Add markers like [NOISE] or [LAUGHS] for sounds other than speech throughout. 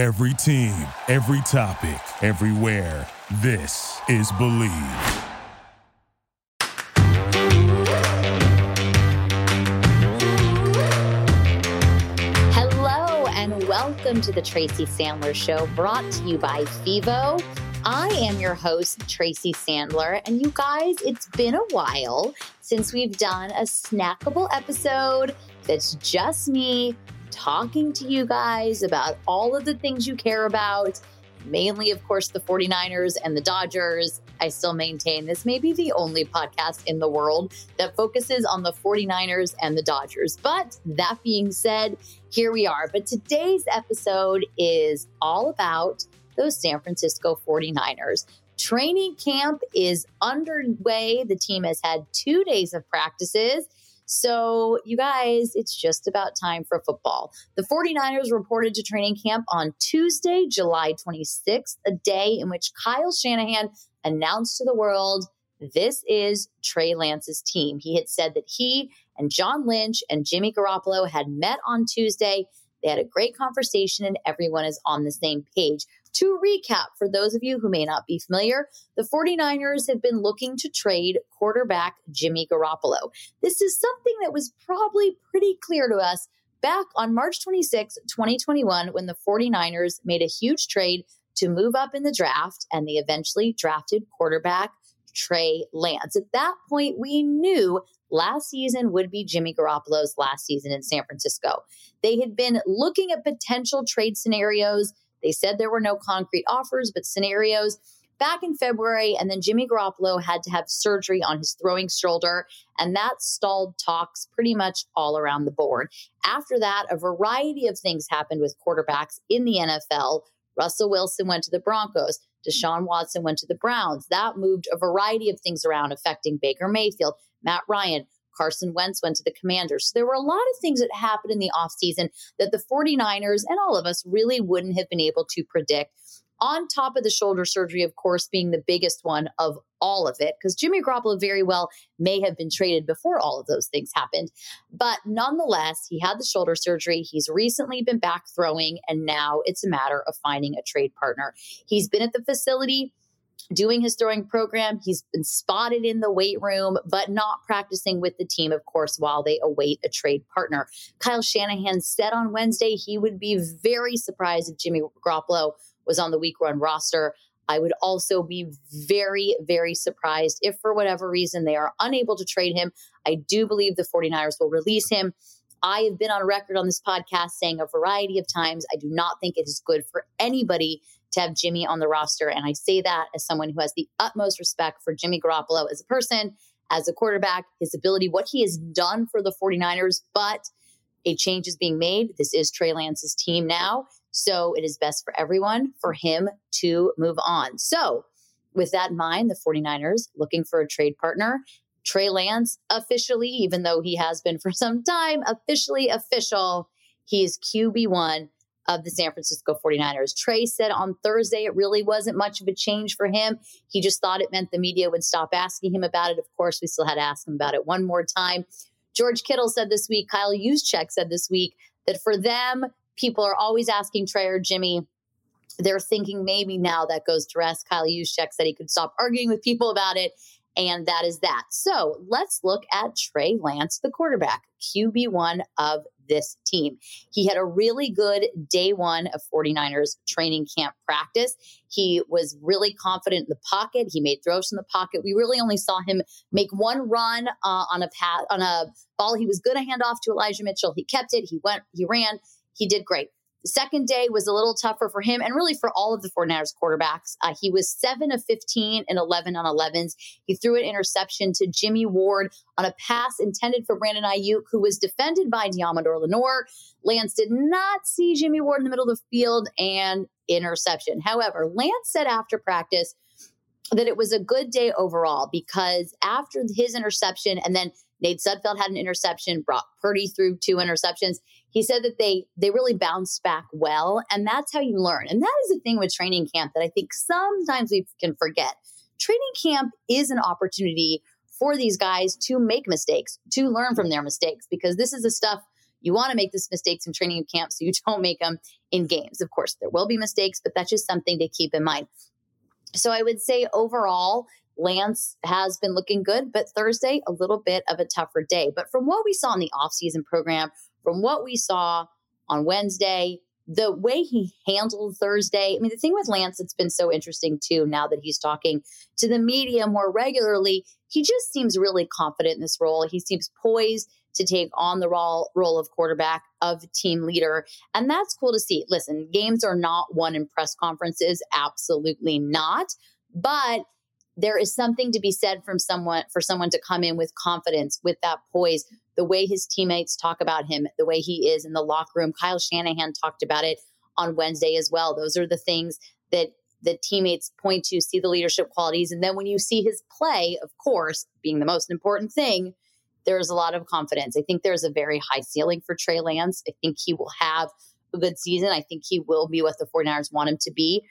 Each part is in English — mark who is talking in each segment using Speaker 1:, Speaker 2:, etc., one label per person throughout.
Speaker 1: Every team, every topic, everywhere. This is Bleav.
Speaker 2: Hello, and welcome to the Tracy Sandler Show, brought to you by Fevo. I am your host, Tracy Sandler. And you guys, it's been a while since we've done a snackable episode that's just me talking to you guys about all of the things you care about. Mainly, of course, the 49ers and the Dodgers. I still maintain this may be the only podcast in the world that focuses on the 49ers and the Dodgers. But that being said, here we are. But today's episode is all about those San Francisco 49ers. Training camp is underway. The team has had two days of practices. So, you guys, it's just about time for football. The 49ers reported to training camp on Tuesday, July 26th, a day in which Kyle Shanahan announced to the world this is Trey Lance's team. He had said that he and John Lynch and Jimmy Garoppolo had met on Tuesday. They had a great conversation and everyone is on the same page. To recap, for those of you who may not be familiar, the 49ers have been looking to trade quarterback Jimmy Garoppolo. This is something that was probably pretty clear to us back on March 26, 2021, when the 49ers made a huge trade to move up in the draft and they eventually drafted quarterback Trey Lance. At that point, we knew last season would be Jimmy Garoppolo's last season in San Francisco. They had been looking at potential trade scenarios they said there were no concrete offers, but scenarios back in February. And then Jimmy Garoppolo had to have surgery on his throwing shoulder, and that stalled talks pretty much all around the board. After that, a variety of things happened with quarterbacks in the NFL. Russell Wilson went to the Broncos. Deshaun Watson went to the Browns. That moved a variety of things around affecting Baker Mayfield, Matt Ryan. Carson Wentz went to the Commanders. So there were a lot of things that happened in the offseason that the 49ers and all of us really wouldn't have been able to predict. On top of the shoulder surgery, of course, being the biggest one of all of it, because Jimmy Garoppolo very well may have been traded before all of those things happened. But nonetheless, he had the shoulder surgery. He's recently been back throwing, and now it's a matter of finding a trade partner. He's been at the facility doing his throwing program. He's been spotted in the weight room, but not practicing with the team, of course, while they await a trade partner. Kyle Shanahan said on Wednesday he would be very surprised if Jimmy Garoppolo was on the week one roster. I would also be very, very surprised if, for whatever reason, they are unable to trade him. I do believe the 49ers will release him. I have been on record on this podcast saying a variety of times I do not think it is good for anybody to have Jimmy on the roster. And I say that as someone who has the utmost respect for Jimmy Garoppolo as a person, as a quarterback, his ability, what he has done for the 49ers. But a change is being made. This is Trey Lance's team now. So it is best for everyone for him to move on. So, with that in mind, the 49ers looking for a trade partner. Trey Lance officially, even though he has been for some time, officially official. He is QB1 of the San Francisco 49ers. Trey said on Thursday it really wasn't much of a change for him. He just thought it meant the media would stop asking him about it. Of course, we still had to ask him about it one more time. George Kittle said this week, Kyle Juszczyk said this week that for them, people are always asking Trey or Jimmy. They're thinking maybe now that goes to rest. Kyle Juszczyk said he could stop arguing with people about it. And that is that. So let's look at Trey Lance, the quarterback, QB1 of this team. He had a really good day one of 49ers training camp practice. He was really confident in the pocket. He made throws from the pocket. We really only saw him make one run uh, on a on a ball he was going to hand off to Elijah Mitchell. He kept it. He went. He ran. He did great. The second day was a little tougher for him and really for all of the 49ers quarterbacks. Uh, he was 7 of 15 and 11 on 11s. He threw an interception to Jimmy Ward on a pass intended for Brandon Aiyuk, who was defended by Deommodore Lenoir. Lance did not see Jimmy Ward in the middle of the field and interception. However, Lance said after practice that it was a good day overall because after his interception and then Nate Sudfeld had an interception, Brock Purdy threw two interceptions he said that they they really bounce back well and that's how you learn and that is the thing with training camp that i think sometimes we can forget training camp is an opportunity for these guys to make mistakes to learn from their mistakes because this is the stuff You want to make these mistakes in training camp so [LAUGHS] you don't make them in games. Of course, there will be mistakes, but that's just something to keep in mind. So I would say overall, Lance has been looking good, but Thursday, a little bit of a tougher day. But from what we saw in the offseason program, from what we saw on Wednesday, the way he handled Thursday, I mean, the thing with Lance that's been so interesting too, now that he's talking to the media more regularly, he just seems really confident in this role. He seems poised to take on the role, role of quarterback, of team leader. And that's cool to see. Listen, games are not won in press conferences, absolutely not. But there is something to be said from someone for someone to come in with confidence, with that poise, the way his teammates talk about him, the way he is in the locker room. Kyle Shanahan talked about it on Wednesday as well. Those are the things that the teammates point to, see the leadership qualities. And then when you see his play, of course, being the most important thing, there's a lot of confidence. I think there's a very high ceiling for Trey Lance. I think he will have a good season. I think he will be what the 49ers want him to be.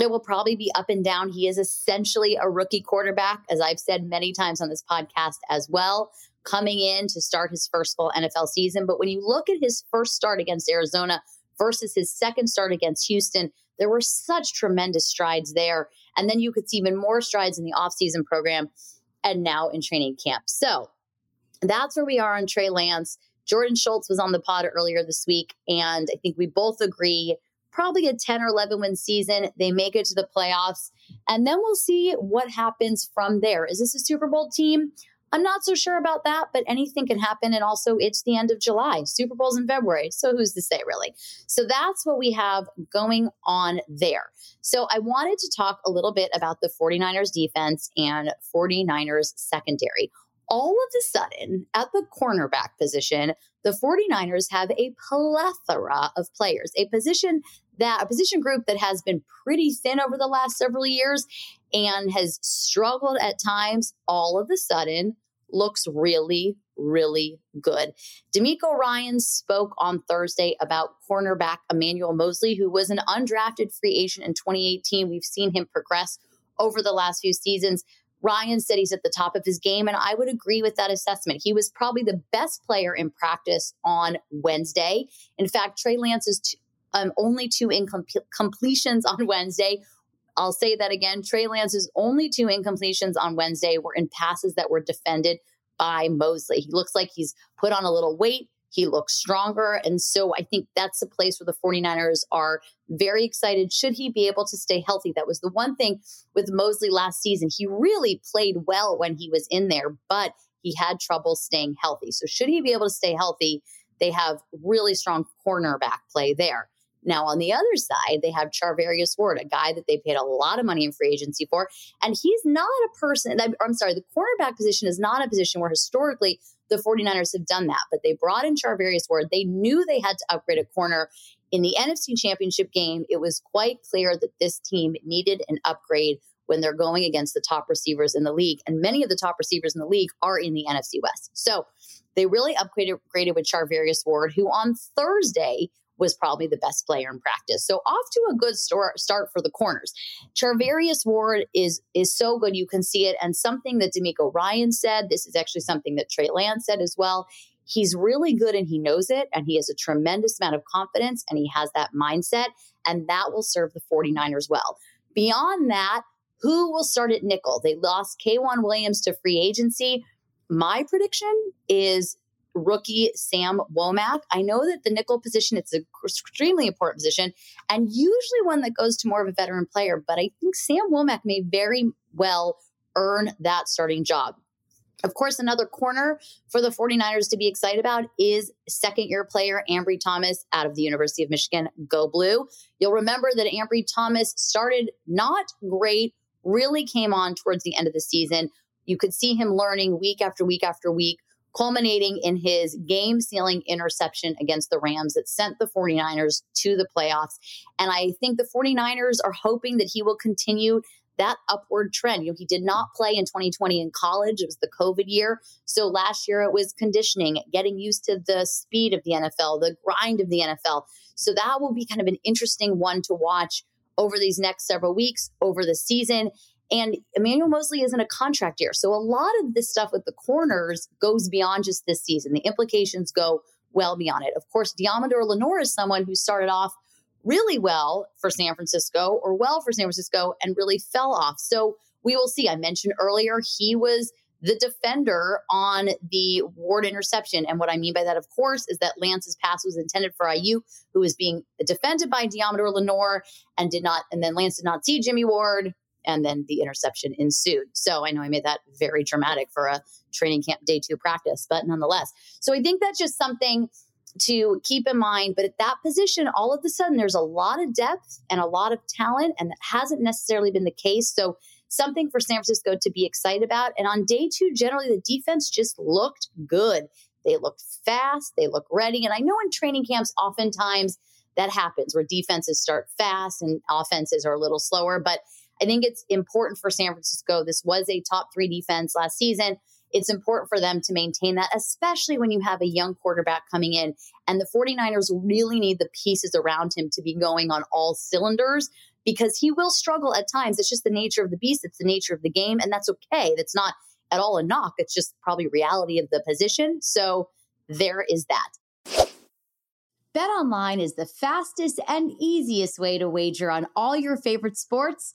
Speaker 2: It will probably be up and down. He is essentially a rookie quarterback, as I've said many times on this podcast as well, coming in to start his first full NFL season. But when you look at his first start against Arizona versus his second start against Houston, there were such tremendous strides there. And then you could see even more strides in the offseason program and now in training camp. So that's where we are on Trey Lance. Jordan Schultz was on the pod earlier this week, and I think we both agree probably a 10 or 11 win season. They make it to the playoffs, and then we'll see what happens from there. Is this a Super Bowl team? I'm not so sure about that, but anything can happen. And also, it's the end of July. Super Bowl's in February. So, who's to say, really? So, that's what we have going on there. So, I wanted to talk a little bit about the 49ers defense and 49ers secondary all of a sudden, at the cornerback position, the 49ers have a plethora of players, a position that a position group that has been pretty thin over the last several years and has struggled at times, all of a sudden looks really, really good. DeMeco Ryan spoke on Thursday about cornerback Emmanuel Moseley, who was an undrafted free agent in 2018. We've seen him progress over the last few seasons. Ryan said he's at the top of his game, and I would agree with that assessment. He was probably the best player in practice on Wednesday. In fact, Trey Lance's t- um, only two incompletions on Wednesday. I'll say that again. Trey Lance's only two incompletions on Wednesday were in passes that were defended by Moseley. He looks like he's put on a little weight. He looks stronger. And so I think that's the place where the 49ers are very excited. Should he be able to stay healthy? That was the one thing with Moseley last season. He really played well when he was in there, but he had trouble staying healthy. So should he be able to stay healthy? They have really strong cornerback play there. Now, on the other side, they have Charvarius Ward, a guy that they paid a lot of money in free agency for. And he's not a person, I'm sorry, the cornerback position is not a position where historically the 49ers have done that. But they brought in Charvarius Ward. They knew they had to upgrade a corner. In the NFC Championship game, it was quite clear that this team needed an upgrade when they're going against the top receivers in the league. And many of the top receivers in the league are in the NFC West. So they really upgraded, upgraded with Charvarius Ward, who on Thursday was probably the best player in practice. So off to a good start for the corners. Charvarius Ward is is so good you can see it and something that DeMeco Ryan said, this is actually something that Trey Lance said as well. He's really good and he knows it and he has a tremendous amount of confidence and he has that mindset and that will serve the 49ers well. Beyond that, who will start at nickel? They lost K'Waun Williams to free agency. My prediction is rookie Sam Womack. I know that the nickel position, it's an extremely important position and usually one that goes to more of a veteran player, but I think Sam Womack may very well earn that starting job. Of course, another corner for the 49ers to be excited about is second year player Ambry Thomas out of the University of Michigan. Go Blue. You'll remember that Ambry Thomas started not great, really came on towards the end of the season. You could see him learning week after week after week culminating in his game sealing interception against the Rams that sent the 49ers to the playoffs. And I think the 49ers are hoping that he will continue that upward trend. You know, he did not play in 2020 in college. It was the COVID year. So last year it was conditioning, getting used to the speed of the NFL, the grind of the NFL. So that will be kind of an interesting one to watch over these next several weeks, over the season. And Emmanuel Moseley isn't a contract year. So a lot of this stuff with the corners goes beyond just this season. The implications go well beyond it. Of course, Deommodore Lenoir is someone who started off really well for San Francisco or well for San Francisco and really fell off. So we will see. I mentioned earlier he was the defender on the Ward interception. And what I mean by that, of course, is that Lance's pass was intended for Aiyuk, who was being defended by Deommodore Lenoir and did not, and then Lance did not see Jimmy Ward. And then the interception ensued. So I know I made that very dramatic for a training camp day two practice, but nonetheless. So I think that's just something to keep in mind. But at that position, all of a sudden, there's a lot of depth and a lot of talent, and that hasn't necessarily been the case. So something for San Francisco to be excited about. And on day two, generally, the defense just looked good. They looked fast, they look ready. And I know in training camps, oftentimes that happens where defenses start fast and offenses are a little slower. But I think it's important for San Francisco. This was a top three defense last season. It's important for them to maintain that, especially when you have a young quarterback coming in. And the 49ers really need the pieces around him to be going on all cylinders because he will struggle at times. It's just the nature of the beast, it's the nature of the game, and that's okay. That's not at all a knock. It's just probably reality of the position. So there is that. Bet online is the fastest and easiest way to wager on all your favorite sports,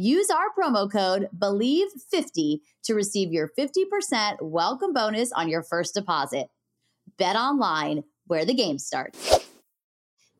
Speaker 2: Use our promo code BELIEVE50 to receive your 50% welcome bonus on your first deposit. Bet online, where the game starts.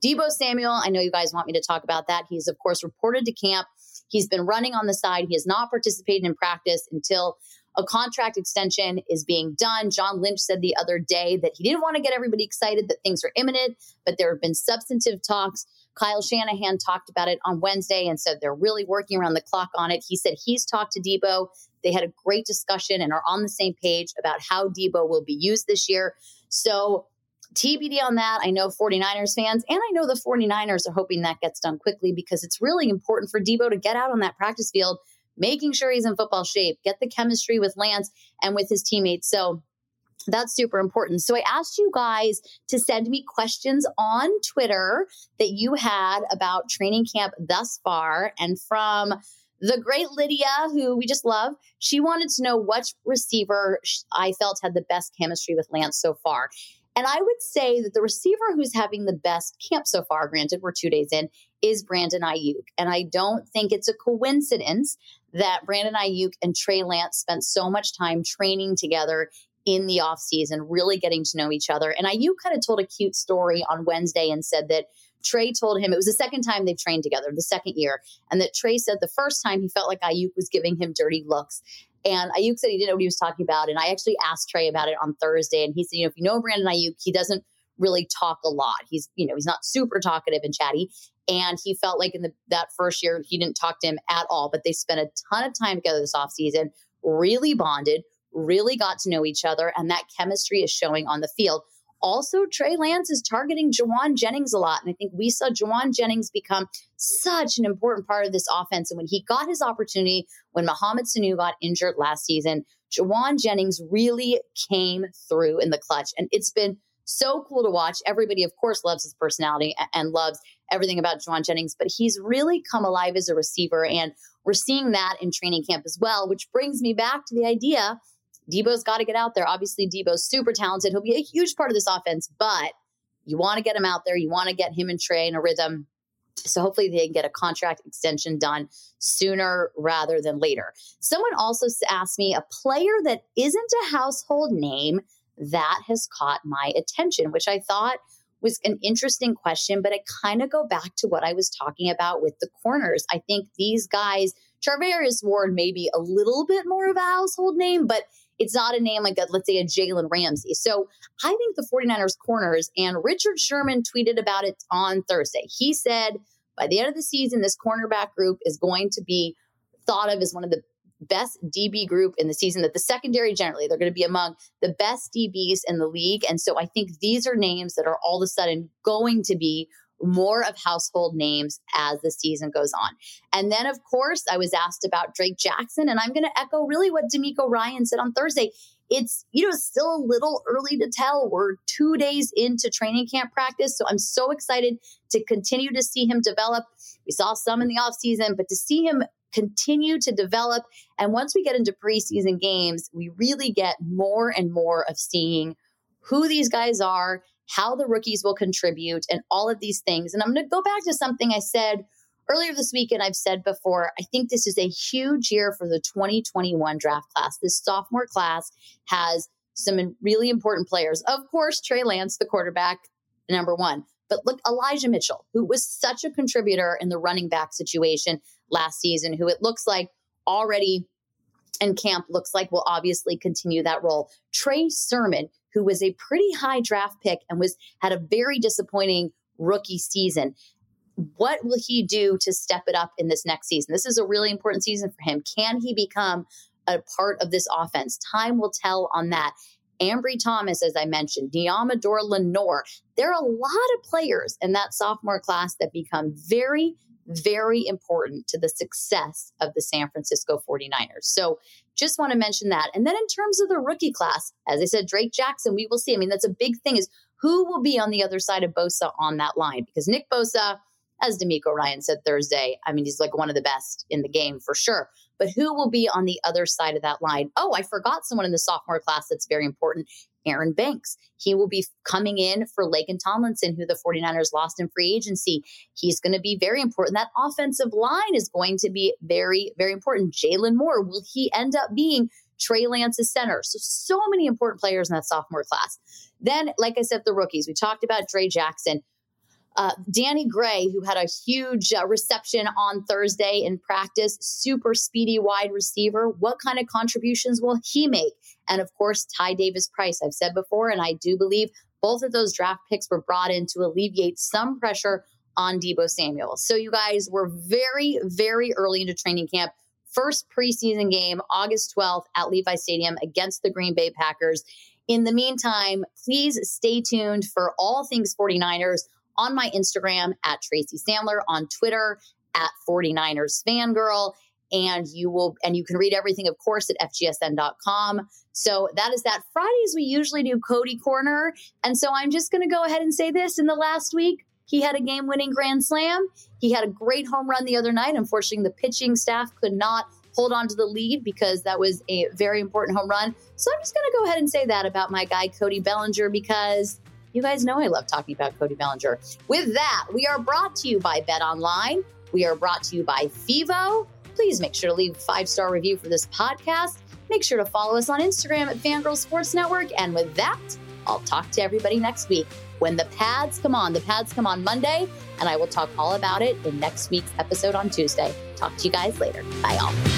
Speaker 2: Deebo Samuel, I know you guys want me to talk about that. He's, of course, reported to camp. He's been running on the side. He has not participated in practice until a contract extension is being done. John Lynch said the other day that he didn't want to get everybody excited that things are imminent, but there have been substantive talks. Kyle Shanahan talked about it on Wednesday and said they're really working around the clock on it. He said he's talked to Deebo. They had a great discussion and are on the same page about how Deebo will be used this year. So, TBD on that. I know 49ers fans, and I know the 49ers are hoping that gets done quickly because it's really important for Deebo to get out on that practice field, making sure he's in football shape, get the chemistry with Lance and with his teammates. So, that's super important. So I asked you guys to send me questions on Twitter that you had about training camp thus far. And from the great Lydia, who we just love, she wanted to know which receiver I felt had the best chemistry with Lance so far. And I would say that the receiver who's having the best camp so far, granted, we're two days in, is Brandon Aiyuk. And I don't think it's a coincidence that Brandon Aiyuk and Trey Lance spent so much time training together in the off season, really getting to know each other. And Aiyuk kind of told a cute story on Wednesday and said that Trey told him it was the second time they've trained together, the second year, and that Trey said the first time he felt like Aiyuk was giving him dirty looks. And Aiyuk said he didn't know what he was talking about. And I actually asked Trey about it on Thursday, and he said, you know, if you know Brandon Aiyuk, he doesn't really talk a lot. He's, you know, he's not super talkative and chatty. And he felt like in the, that first year, he didn't talk to him at all, but they spent a ton of time together this offseason, really bonded, really got to know each other, and that chemistry is showing on the field. Also, Trey Lance is targeting Jauan Jennings a lot. And I think we saw Jauan Jennings become such an important part of this offense. And when he got his opportunity, when Mohamed Sanu got injured last season, Jauan Jennings really came through in the clutch. And it's been so cool to watch. Everybody, of course, loves his personality and loves everything about Jauan Jennings, but he's really come alive as a receiver. And we're seeing that in training camp as well, which brings me back to the idea Deebo's got to get out there. Obviously, Deebo's super talented. He'll be a huge part of this offense, but you want to get him out there. You want to get him and Trey in a rhythm. So hopefully they can get a contract extension done sooner rather than later. Someone also asked me a player that isn't a household name that has caught my attention, which I thought was an interesting question, but I kind of go back to what I was talking about with the corners. I think these guys, Charvarius Ward, may be a little bit more of a household name, but it's not a name like, a, let's say, a Jalen Ramsey. So I think the 49ers corners, and Richard Sherman tweeted about it on Thursday. He said, by the end of the season, this cornerback group is going to be thought of as one of the best DB group in the season, that the secondary generally, they're going to be among the best DBs in the league. And so I think these are names that are all of a sudden going to be more of household names as the season goes on. And then, of course, I was asked about Drake Jackson, and I'm going to echo really what DeMeco Ryan said on Thursday. It's, you know, still a little early to tell. We're two days into training camp practice. So I'm so excited to continue to see him develop. We saw some in the offseason, but to see him continue to develop. And once we get into preseason games, we really get more and more of seeing who these guys are how the rookies will contribute, and all of these things. And I'm going to go back to something I said earlier this week, and I've said before. I think this is a huge year for the 2021 draft class. This sophomore class has some really important players. Of course, Trey Lance, the quarterback, number one. But look, Elijah Mitchell, who was such a contributor in the running back situation last season, who it looks like already in camp looks like will obviously continue that role. Trey Sermon, who was a pretty high draft pick and was had a very disappointing rookie season. What will he do to step it up in this next season? This is a really important season for him. Can he become a part of this offense? Time will tell on that. Ambry Thomas, as I mentioned, Deommodore Lenoir. There are a lot of players in that sophomore class that become very, very important to the success of the San Francisco 49ers. So just want to mention that. And then in terms of the rookie class, as I said, Drake Jackson, we will see. I mean, that's a big thing is who will be on the other side of Bosa on that line? Because Nick Bosa, as DeMeco Ryan said Thursday, I mean, he's like one of the best in the game for sure. But who will be on the other side of that line? Oh, I forgot someone in the sophomore class that's very important. Aaron Banks. He will be coming in for Laken Tomlinson, who the 49ers lost in free agency. He's going to be very important. That offensive line is going to be very, very important. Jaylon Moore, will he end up being Trey Lance's center? So, so many important players in that sophomore class. Then, like I said, the rookies, we talked about Drake Jackson. Uh, Danny Gray, who had a huge uh, reception on Thursday in practice, super speedy wide receiver. What kind of contributions will he make? And of course, Ty Davis Price. I've said before, and I do believe both of those draft picks were brought in to alleviate some pressure on Deebo Samuel. So, you guys were very, very early into training camp. First preseason game, August 12th at Levi Stadium against the Green Bay Packers. In the meantime, please stay tuned for all things 49ers on my Instagram at Tracy Sandler, on Twitter at 49ers fangirl. And you will, and you can read everything, of course, at FGSN.com. So that is that. Fridays, we usually do Cody Corner. And so I'm just going to go ahead and say this in the last week, he had a game winning grand slam. He had a great home run the other night. Unfortunately, the pitching staff could not hold on to the lead because that was a very important home run. So I'm just going to go ahead and say that about my guy, Cody Bellinger, because you guys know I love talking about Cody Bellinger. With that, we are brought to you by Bet Online. We are brought to you by Fevo. Please make sure to leave a five star review for this podcast. Make sure to follow us on Instagram at Fangirl Sports Network. And with that, I'll talk to everybody next week when the pads come on. The pads come on Monday, and I will talk all about it in next week's episode on Tuesday. Talk to you guys later. Bye, all.